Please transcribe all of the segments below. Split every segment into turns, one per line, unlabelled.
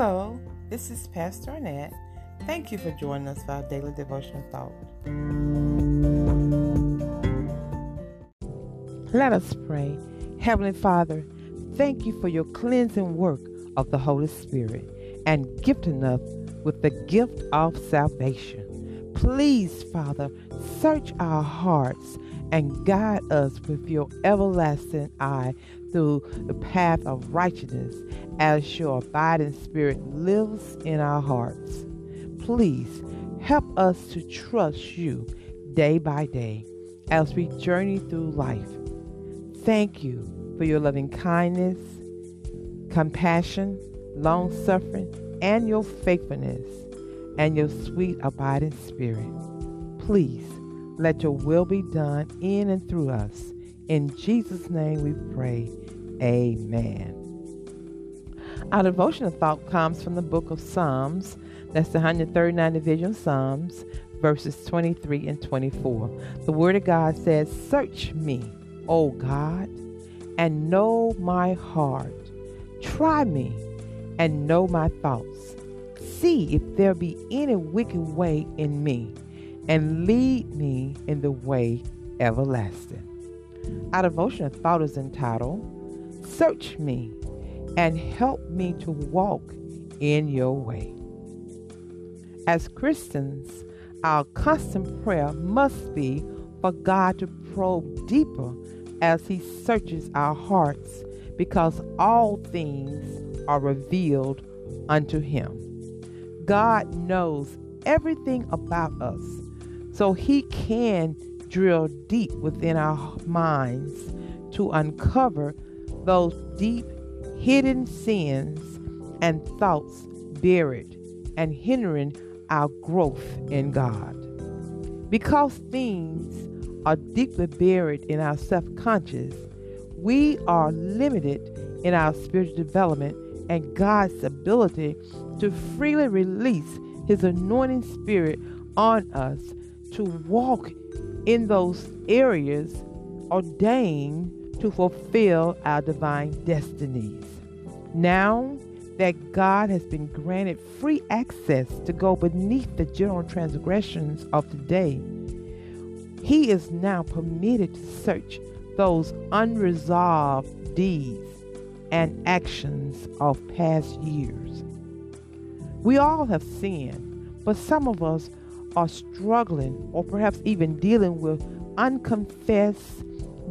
Hello, this is Pastor Annette. Thank you for joining us for our daily devotional thought. Let us pray. Heavenly Father, thank you for your cleansing work of the Holy Spirit and gifting us with the gift of salvation. Please, Father, search our hearts and guide us with your everlasting eye through the path of righteousness as your abiding spirit lives in our hearts. Please help us to trust you day by day as we journey through life. Thank you for your loving kindness, compassion, long suffering, and your faithfulness and your sweet abiding spirit. Please let your will be done in and through us. In Jesus' name we pray. Amen. Our devotional thought comes from the book of Psalms. That's the 139th division Psalms, verses 23 and 24. The Word of God says, Search me, O God, and know my heart. Try me and know my thoughts. See if there be any wicked way in me, and lead me in the way everlasting. Our devotional thought is entitled, Search me and help me to walk in your way. As Christians, our constant prayer must be for God to probe deeper as He searches our hearts, because all things are revealed unto Him. God knows everything about us, so He can drill deep within our minds to uncover those deep hidden sins and thoughts buried and hindering our growth in God. Because things are deeply buried in our subconscious, we are limited in our spiritual development and God's ability to freely release His anointing spirit on us to walk in those areas ordained to fulfill our divine destinies. Now that God has been granted free access to go beneath the general transgressions of today, He is now permitted to search those unresolved deeds and actions of past years. We all have sinned, but some of us are struggling or perhaps even dealing with unconfessed,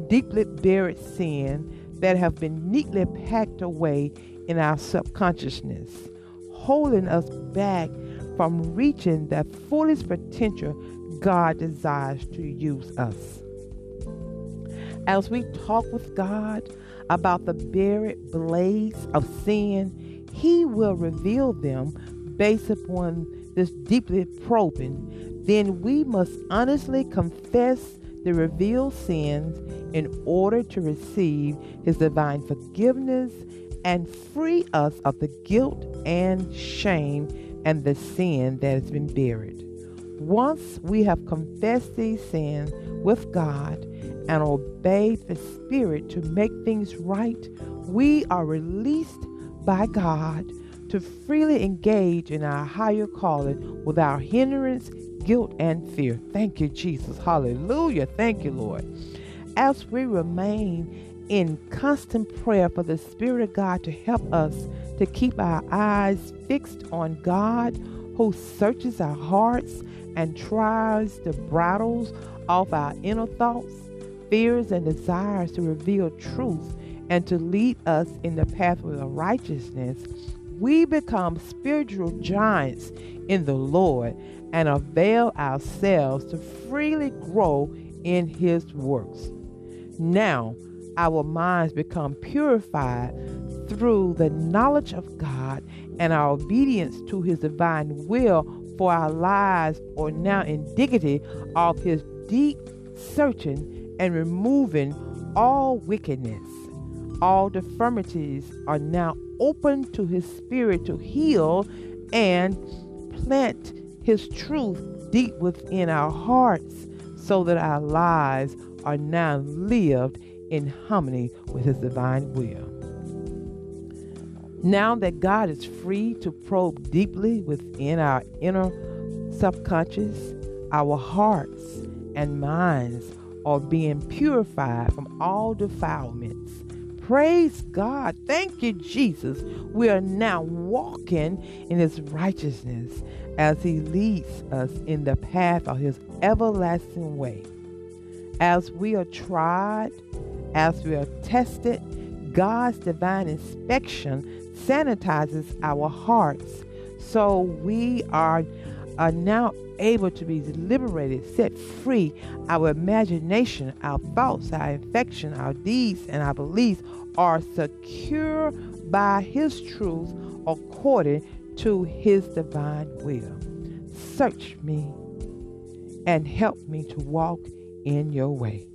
deeply buried sin that have been neatly packed away in our subconsciousness, holding us back from reaching the fullest potential God desires to use us. As we talk with God about the buried blades of sin, He will reveal them based upon this deeply probing. Then we must honestly confess the revealed sins in order to receive His divine forgiveness and free us of the guilt and shame and the sin that has been buried. Once we have confessed these sins with God and obeyed the Spirit to make things right, we are released by God to freely engage in our higher calling without hindrance, guilt, and fear. Thank you, Jesus. Hallelujah. Thank you, Lord. As we remain in constant prayer for the Spirit of God to help us to keep our eyes fixed on God who searches our hearts and tries the bridles off our inner thoughts, fears, and desires to reveal truth and to lead us in the pathway of righteousness, we become spiritual giants in the Lord and avail ourselves to freely grow in His works. Now, our minds become purified through the knowledge of God and our obedience to His divine will for our lives are now indicative of His deep searching and removing all wickedness. All deformities are now open to His Spirit to heal and plant His truth deep within our hearts so that our lives are now lived in harmony with His divine will. Now that God is free to probe deeply within our inner subconscious, our hearts and minds are being purified from all defilements. Praise God. Thank you, Jesus. We are now walking in His righteousness as He leads us in the path of His everlasting way. As we are tried, as we are tested, God's divine inspection sanitizes our hearts. So we are, are now able to be liberated, set free. Our imagination, our thoughts, our affection, our deeds, and our beliefs are secure by His truth according to His divine will. Search me and help me to walk in your way.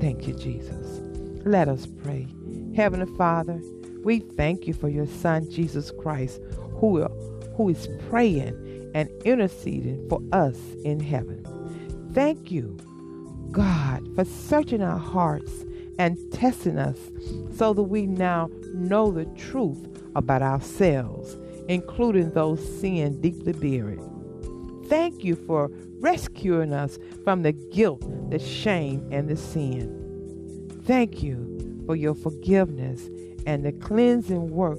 Thank you, Jesus. Let us pray. Heavenly Father, we thank you for your Son, Jesus Christ, who, who is praying and interceding for us in heaven. Thank you, God, for searching our hearts and testing us so that we now know the truth about ourselves, including those sin deeply buried. Thank you for rescuing us from the guilt, the shame, and the sin. Thank you for your forgiveness and the cleansing work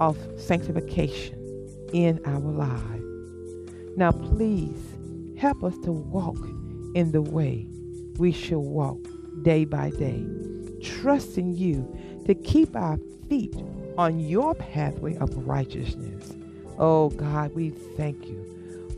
of sanctification in our lives. Now, please help us to walk in the way we should walk day by day, trusting you to keep our feet on your pathway of righteousness. Oh God, we thank you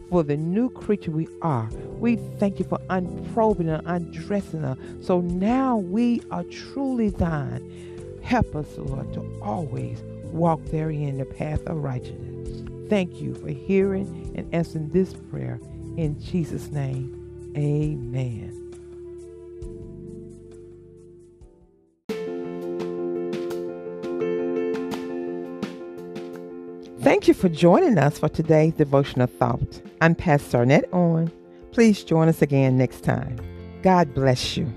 for the new creature we are. We thank you for unprobing and undressing us. So now we are truly thine. Help us, Lord, to always walk therein the path of righteousness. Thank you for hearing and answering this prayer. In Jesus' name, amen. Thank you for joining us for today's devotional thought. I'm Pastor Arnett Owen. Please join us again next time. God bless you.